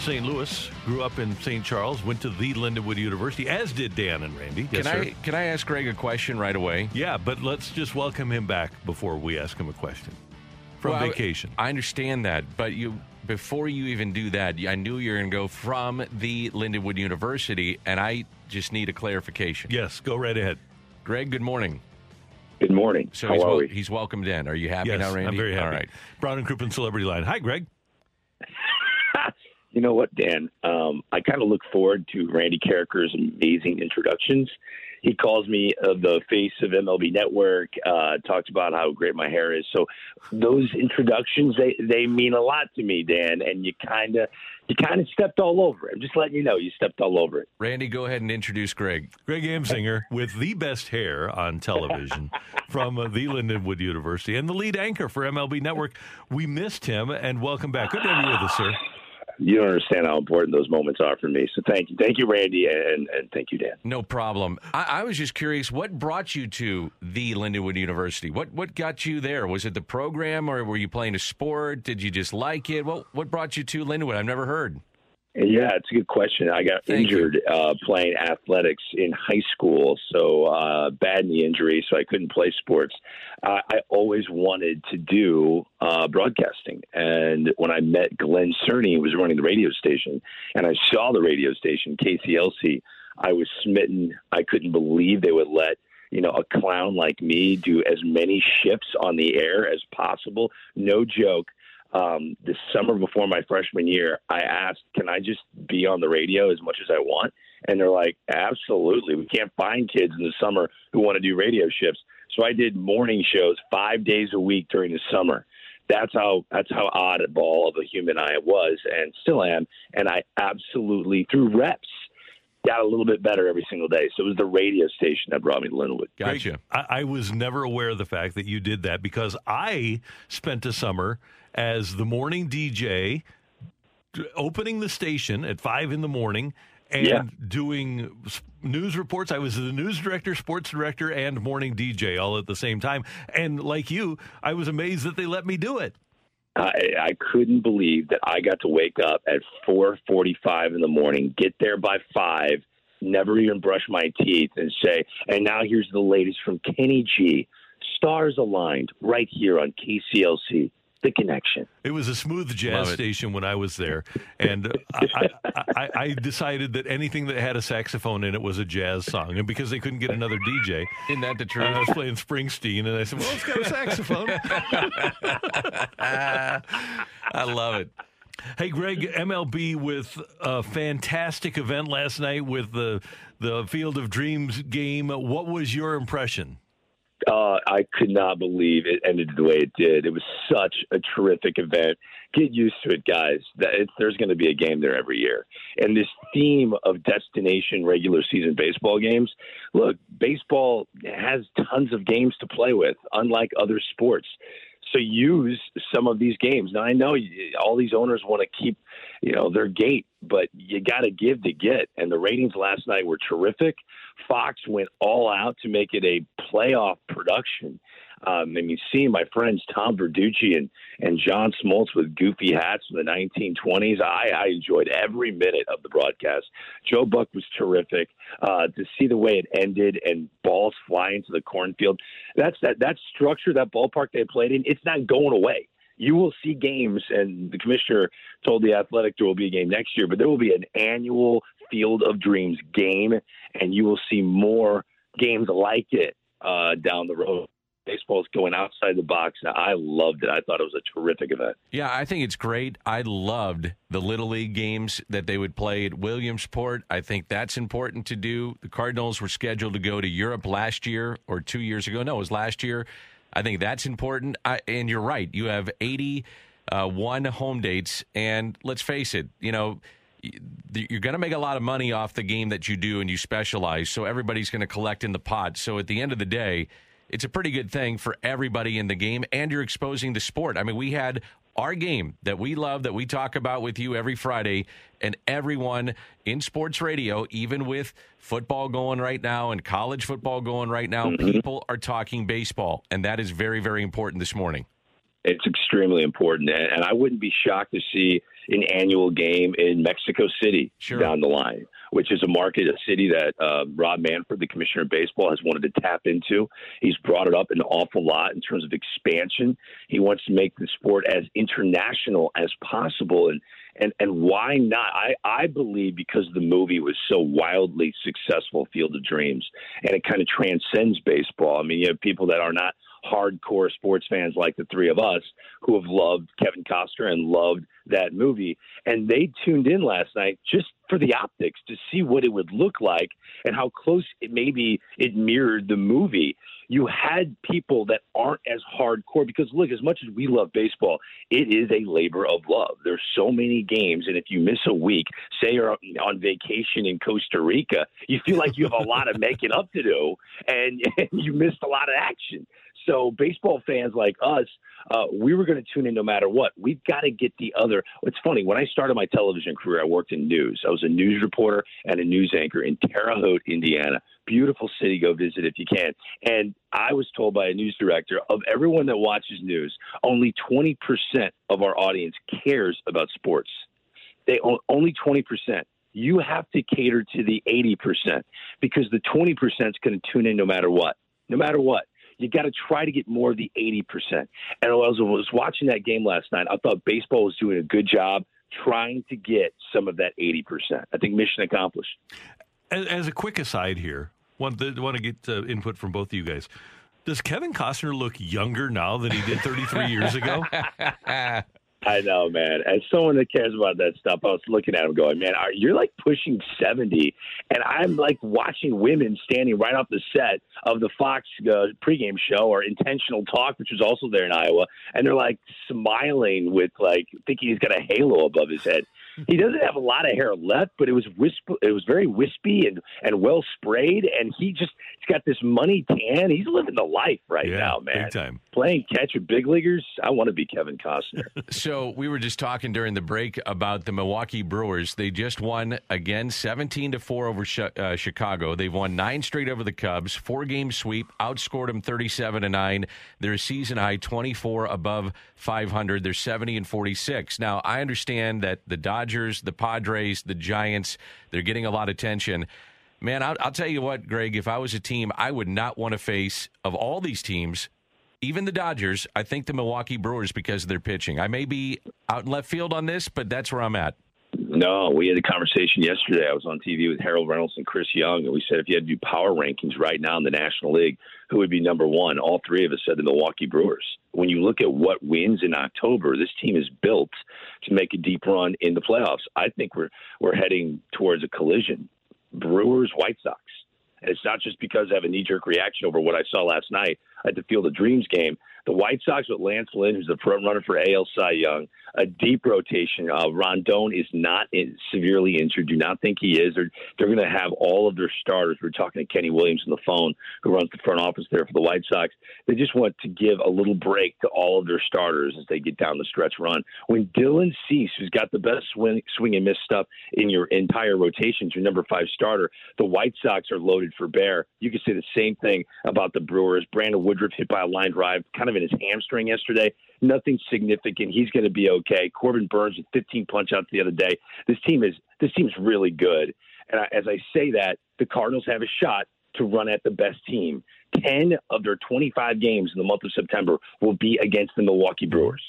St. Louis, grew up in St. Charles, went to the Lindenwood University, as did Dan and Randy. Yes, Can I sir. can I ask Greg a question right away? Yeah, but let's just welcome him back before we ask him a question from Well, vacation. I understand that, but you before you even do that, I knew you were going to go from the Lindenwood University, and I just need a clarification. yes, go right ahead. Greg, good morning. Good morning. So How he's, are wel- we? he's welcomed in. Are you happy yes, now, Randy? I'm very happy. All right. Brown and Crouppen Celebrity Line. Hi, Greg. You know what, Dan? Um, I kind of look forward to Randy Karraker's amazing introductions. He calls me uh, the face of MLB Network. Uh, talks about how great my hair is. So those introductions they they mean a lot to me, Dan. And you kind of you kind of stepped all over it. I'm just letting you know you stepped all over it. Randy, go ahead and introduce Greg. Greg Amsinger with the best hair on television from uh, the Lindenwood University and the lead anchor for MLB Network. We missed him, and welcome back. Good to have you with us, sir. You don't understand how important those moments are for me. So thank you, thank you, Randy, and and thank you, Dan. No problem. I, I was just curious, what brought you to the Lindenwood University? What what got you there? Was it the program, or were you playing a sport? Did you just like it? What what brought you to Lindenwood? I've never heard. Yeah, it's a good question. I got Thank injured uh, playing athletics in high school, so uh, bad knee injury, so I couldn't play sports. Uh, I always wanted to do uh, broadcasting, and when I met Glenn Cerny, who was running the radio station, and I saw the radio station KCLC, I was smitten. I couldn't believe they would let you know a clown like me do as many shifts on the air as possible. No joke um, the summer before my freshman year, I asked, "Can I just be on the radio as much as I want?" And they're like, "Absolutely. We can't find kids in the summer who want to do radio shifts." So I did morning shows five days a week during the summer. That's how that's how oddball of a human I was, and still am. And I absolutely through reps got a little bit better every single day. So it was the radio station that brought me to Linwood. Gotcha. I, I was never aware of the fact that you did that because I spent a summer as the morning DJ, opening the station at five in the morning and Yeah. doing news reports. I was the news director, sports director, and morning DJ all at the same time. And like you, I was amazed that they let me do it. I, I couldn't believe that I got to wake up at 4:45 in the morning, get there by five, never even brush my teeth, and say, "And now here's the latest from Kenny G. Stars aligned right here on KCLC, The Connection." It was a smooth jazz station when I was there, and I, I, I, I decided that anything that had a saxophone in it was a jazz song. And because they couldn't get another DJ, Isn't that the And truth? I was playing Springsteen, and I said, "Well, it's got a saxophone." I love it. hey, Greg, MLB with a fantastic event last night with the the Field of Dreams game. What was your impression? Uh, I could not believe it ended the way it did. It was such a terrific event. Get used to it, guys. There's going to be a game there every year. And this theme of destination regular season baseball games. Look, baseball has tons of games to play with, unlike other sports. So use some of these games. Now I know all these owners want to keep, you know, their gate, but you got to give to get. And the ratings last night were terrific. Fox went all out to make it a playoff production. Um, and you see my friends Tom Verducci and, and John Smoltz with goofy hats from the 1920s. I, I enjoyed every minute of the broadcast. Joe Buck was terrific. Uh, to see the way it ended and balls flying to the cornfield, that's that that structure, that ballpark they played in, it's not going away. You will see games, and the commissioner told the athletic there will be a game next year, but there will be an annual Field of Dreams game, and you will see more games like it uh, down the road. Baseball's going outside the box. I loved it. I thought it was a terrific event. Yeah, I think it's great. I loved the Little League games that they would play at Williamsport. I think that's important to do. The Cardinals were scheduled to go to Europe last year or two years ago. No, it was last year. I think that's important. I, and you're right. You have 81 home dates. And let's face it, you know, you're going to make a lot of money off the game that you do and you specialize. So everybody's going to collect in the pot. So at the end of the day, it's a pretty good thing for everybody in the game, and you're exposing the sport. I mean, we had our game that we love, that we talk about with you every Friday, and everyone in sports radio, even with football going right now and college football going right now, mm-hmm. people are talking baseball, and that is very, very important this morning. It's extremely important, and I wouldn't be shocked to see an annual game in Mexico City sure. down the line which is a market, a city that uh, Rob Manfred, the commissioner of baseball, has wanted to tap into. He's brought it up an awful lot in terms of expansion. He wants to make the sport as international as possible, and and and why not? I I believe because the movie was so wildly successful, Field of Dreams, and it kind of transcends baseball. I mean, you have people that are not hardcore sports fans like the three of us who have loved Kevin Costner and loved that movie. And they tuned in last night just for the optics to see what it would look like and how close it maybe it mirrored the movie. You had people that aren't as hardcore because look, as much as we love baseball, it is a labor of love. There's so many games, and if you miss a week, say you're on vacation in Costa Rica, you feel like you have a lot of making up to do, and, and you missed a lot of action. So baseball fans like us, uh, we were going to tune in no matter what. We've got to get the other. It's funny when I started my television career, I worked in news. I was a news reporter and a news anchor in Terre Haute, Indiana. Beautiful city. Go visit if you can. And I was told by a news director of everyone that watches news, only 20% of our audience cares about sports. They only 20% you have to cater to the 80% because the 20% is going to tune in no matter what. No matter what you got to try to get more of the 80%. And I was, was watching that game last night. I thought baseball was doing a good job trying to get some of that 80%. I think mission accomplished. As, as a quick aside here, want to, want to get uh, input from both of you guys. Does Kevin Costner look younger now than he did 33 years ago? I know, man. As someone that cares about that stuff, I was looking at him going, man, are, you're like pushing 70. And I'm like watching women standing right off the set of the Fox uh, pregame show or Intentional Talk, which was also there in Iowa. And they're like smiling with like thinking he's got a halo above his head he doesn't have a lot of hair left, but it was wisp, it was very wispy and and well sprayed, and he just he's got this money tan. He's living the life right yeah, now, man. Big time. Playing catch with big leaguers. I want to be Kevin Costner. so we were just talking during the break about the Milwaukee Brewers. They just won again, seventeen to four over uh, Chicago. They've won nine straight over the Cubs, four game sweep, outscored them thirty-seven to nine. They're season high twenty-four above five hundred. They're seventy and forty-six. Now I understand that the Dodgers Dodgers, the Padres, the Giants, they're getting a lot of attention. Man, I'll, I'll, tell you what, Greg, if I was a team, I would not want to face, of all these teams, even the Dodgers, I think the Milwaukee Brewers because of their pitching. I may be out in left field on this, but that's where I'm at. No, we had a conversation yesterday. I was on TV with Harold Reynolds and Chris Young, and we said if you had to do power rankings right now in the National League, who would be number one? All three of us said the Milwaukee Brewers. When you look at what wins in October, this team is built to make a deep run in the playoffs. I think we're we're heading towards a collision. Brewers, White Sox. And it's not just because I have a knee jerk reaction over what I saw last night at the Field of Dreams game. The White Sox with Lance Lynn, who's the front runner for AL Cy Young, a deep rotation. Uh, Rodon is not in, severely injured. Do not think he is. They're, they're going to have all of their starters. We are talking to Kenny Williams on the phone, who runs the front office there for the White Sox. They just want to give a little break to all of their starters as they get down the stretch run. When Dylan Cease, who's got the best swing, swing and miss stuff in your entire rotation, your number five starter, the White Sox are loaded for bear. You can say the same thing about the Brewers. Brandon Woodruff hit by a line drive, kind of in his hamstring yesterday. Nothing significant. He's going to be okay. Corbin Burnes with 15 punch outs the other day. This team is this team's really good. And I, as I say that, the Cardinals have a shot to run at the best team. 10 of their 25 games in the month of September will be against the Milwaukee Brewers.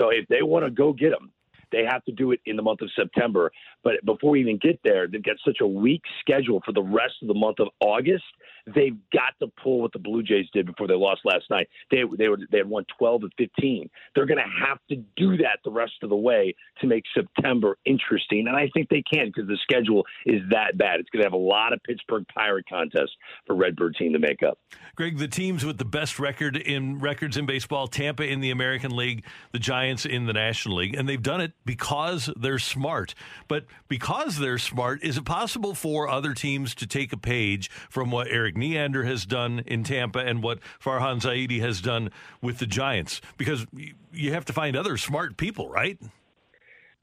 So if they want to go get them, they have to do it in the month of September. But before we even get there, they've got such a weak schedule for the rest of the month of August. They've got to pull what the Blue Jays did before they lost last night. They they were they had won 12 to 15. They're going to have to do that the rest of the way to make September interesting, and I think they can because the schedule is that bad. It's going to have a lot of Pittsburgh Pirate contests for Redbird team to make up. Greg, the teams with the best record in records in baseball: Tampa in the American League, the Giants in the National League, and they've done it because they're smart. But because they're smart, is it possible for other teams to take a page from what Erik Neander has done in Tampa and what Farhan Zaidi has done with the Giants? Because you have to find other smart people, right?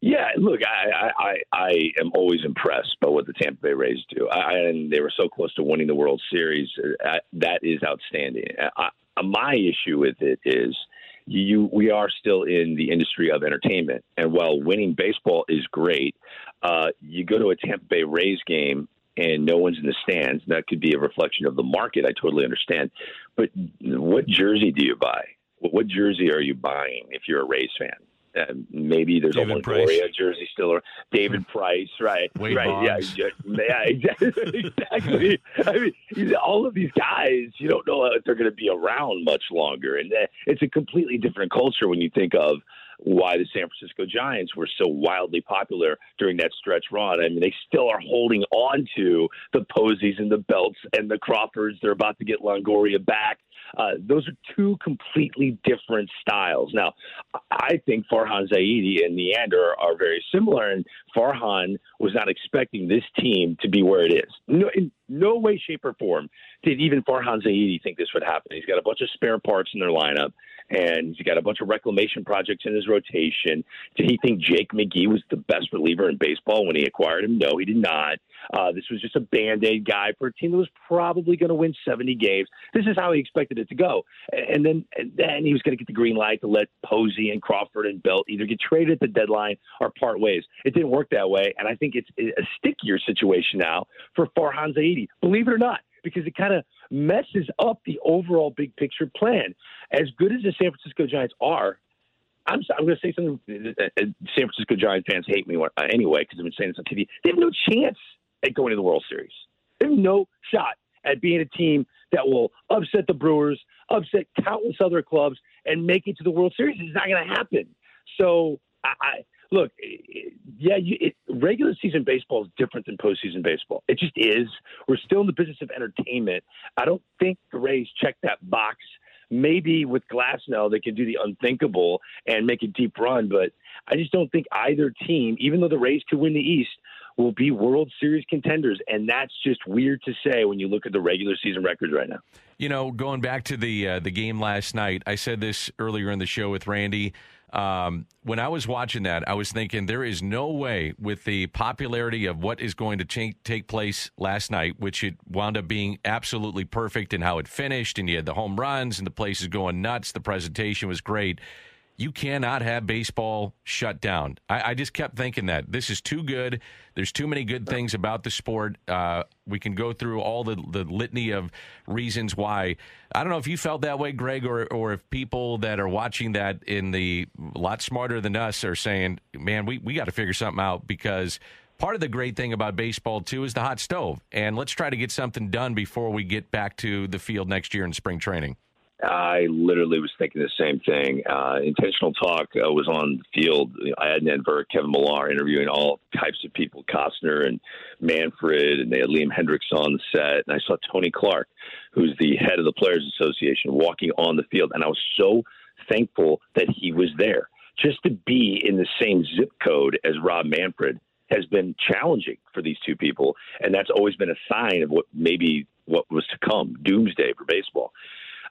Yeah, look, I, I I am always impressed by what the Tampa Bay Rays do, I, and they were so close to winning the World Series. Uh, I, that is outstanding. Uh, I, uh, my issue with it is you we are still in the industry of entertainment, and while winning baseball is great, uh, you go to a Tampa Bay Rays game and no one's in the stands. That could be a reflection of the market. I totally understand, but what jersey do you buy? What jersey are you buying if you're a Rays fan? Uh, maybe there's David a Longoria jersey still, or David Price, right? Wade right? Yeah, yeah, exactly. exactly. I mean, all of these guys, you don't know if they're going to be around much longer, and uh, it's a completely different culture when you think of why the San Francisco Giants were so wildly popular during that stretch run. I mean, they still are holding on to the Posies and the Belts and the Crawfords. They're about to get Longoria back. Uh, those are two completely different styles. Now, I think Farhan Zaidi and Neander are very similar, and Farhan was not expecting this team to be where it is. No, in no way, shape, or form did even Farhan Zaidi think this would happen. He's got a bunch of spare parts in their lineup and he's got a bunch of reclamation projects in his rotation. Did he think Jake McGee was the best reliever in baseball when he acquired him? No, he did not. Uh, this was just a band aid guy for a team that was probably going to win 70 games. This is how he expected it to go. And then, and then he was going to get the green light to let Posey and Crawford and Belt either get traded at the deadline or part ways. It didn't work that way. And I think it's a stickier situation now for Farhan Zaidi, believe it or not, because it kind of messes up the overall big picture plan. As good as the San Francisco Giants are, I'm, I'm going to say something. Uh, uh, San Francisco Giant fans hate me uh, anyway because I've been saying this on TV. They have no chance at going to the World Series. They have no shot at being a team that will upset the Brewers, upset countless other clubs, and make it to the World Series. It's not going to happen. So I, I look, yeah, you, it, regular season baseball is different than postseason baseball. It just is. We're still in the business of entertainment. I don't think the Rays check that box. Maybe with Glasnow, they can do the unthinkable and make a deep run, but I just don't think either team, even though the Rays could win the East, will be World Series contenders, and that's just weird to say when you look at the regular season records right now. You know, going back to the uh, the game last night, I said this earlier in the show with Randy. Um, when I was watching that, I was thinking there is no way with the popularity of what is going to ch- take place last night, which it wound up being absolutely perfect in how it finished, and you had the home runs and the place is going nuts. The presentation was great you cannot have baseball shut down. I, I, just kept thinking that this is too good. There's too many good things about the sport. Uh, we can go through all the, the litany of reasons why. I don't know if you felt that way, Greg, or or if people that are watching that in the lot smarter than us are saying, "Man, we we got to figure something out because." Part of the great thing about baseball, too, is the hot stove. And let's try to get something done before we get back to the field next year in spring training. I literally was thinking the same thing. Uh, intentional Talk uh, was on the field. I had Ned Burke, Kevin Millar interviewing all types of people, Costner and Manfred, and they had Liam Hendriks on the set. And I saw Tony Clark, who's the head of the Players Association, walking on the field. And I was so thankful that he was there. Just to be in the same zip code as Rob Manfred has been challenging for these two people. And that's always been a sign of what maybe what was to come, doomsday for baseball.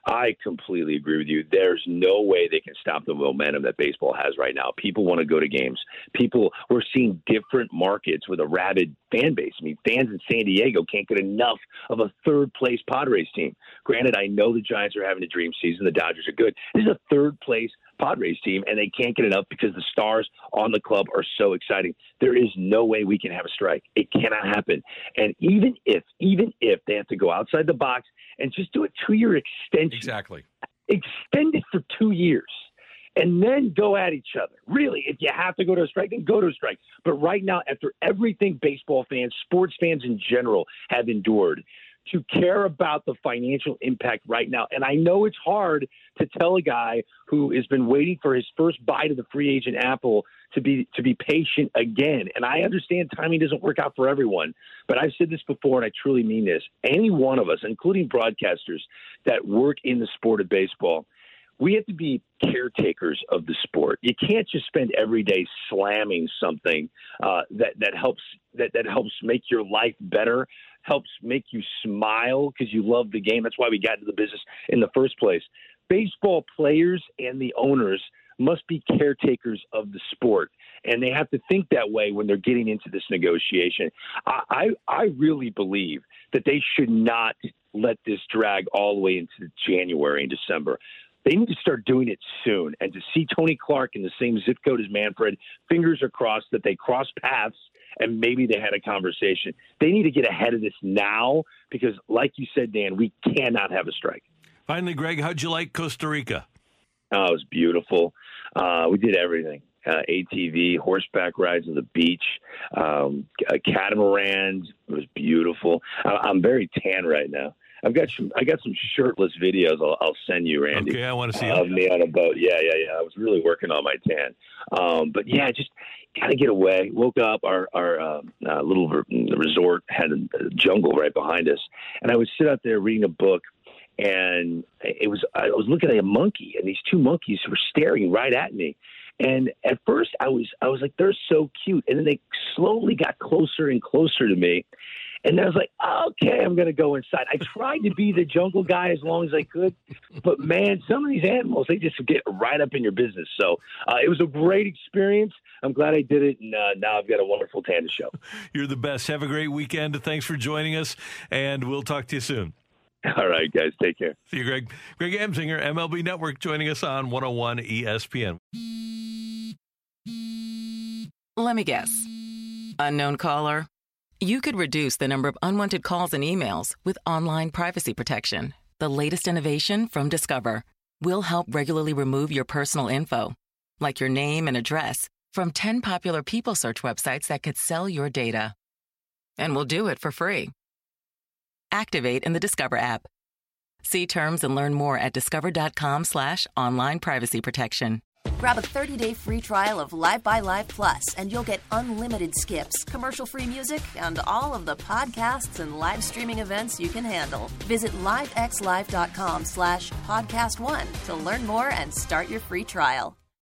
I completely agree with you. There's no way they can stop the momentum that baseball has right now. People want to go to games. People, we're seeing different markets with a rabid fan base. I mean, fans in San Diego can't get enough of a third place Padres team. Granted, I know the Giants are having a dream season. The Dodgers are good. This is a third place Padres team, and they can't get enough because the stars on the club are so exciting. There is no way we can have a strike. It cannot happen. And even if, even if they have to go outside the box and just do a two year extension. Exactly. Extend it for two years and then go at each other. Really, if you have to go to a strike, then go to a strike. But right now, after everything baseball fans, sports fans in general have endured, to care about the financial impact right now. And I know it's hard to tell a guy who has been waiting for his first bite of the free agent apple to be to be patient again. And I understand timing doesn't work out for everyone, but I've said this before and I truly mean this. Any one of us, including broadcasters that work in the sport of baseball, we have to be caretakers of the sport. You can't just spend every day slamming something uh, that that helps that that helps make your life better, helps make you smile because you love the game. That's why we got into the business in the first place. Baseball players and the owners must be caretakers of the sport, and they have to think that way when they're getting into this negotiation. I I, I really believe that they should not let this drag all the way into January and December. They need to start doing it soon. And to see Tony Clark in the same zip code as Manfred, fingers are crossed that they cross paths and maybe they had a conversation. They need to get ahead of this now because, like you said, Dan, we cannot have a strike. Finally, Greg, how'd you like Costa Rica? Oh, it was beautiful. Uh, we did everything. Uh, ATV, horseback rides on the beach, um, catamarans. It was beautiful. I, I'm very tan right now. I've got some. I got some shirtless videos. I'll, I'll send you, Randy. Okay, I want to see of me on a boat. Yeah, yeah, yeah. I was really working on my tan. Um, but yeah, just kind of get away. Woke up. Our our uh, uh, little resort had a jungle right behind us, and I would sit out there reading a book. And it was I was looking at a monkey, and these two monkeys were staring right at me. And at first, I was I was like, they're so cute, and then they slowly got closer and closer to me. And I was like, okay, I'm going to go inside. I tried to be the jungle guy as long as I could, but man, some of these animals, they just get right up in your business. So uh, it was a great experience. I'm glad I did it. And uh, now I've got a wonderful tan to show. You're the best. Have a great weekend. Thanks for joining us, and we'll talk to you soon. All right, guys. Take care. See you, Greg. Greg Amsinger, MLB Network, joining us on 101 ESPN. Let me guess. Unknown caller you could reduce the number of unwanted calls and emails with online privacy protection. The latest innovation from Discover will help regularly remove your personal info, like your name and address, from 10 popular people search websites that could sell your data. And we'll do it for free. Activate in the Discover app. See terms and learn more at discover.com slash online privacy protection. Grab a 30-day free trial of Live by Live Plus, and you'll get unlimited skips, commercial-free music, and all of the podcasts and live streaming events you can handle. Visit livexlive.com slash podcast one to learn more and start your free trial.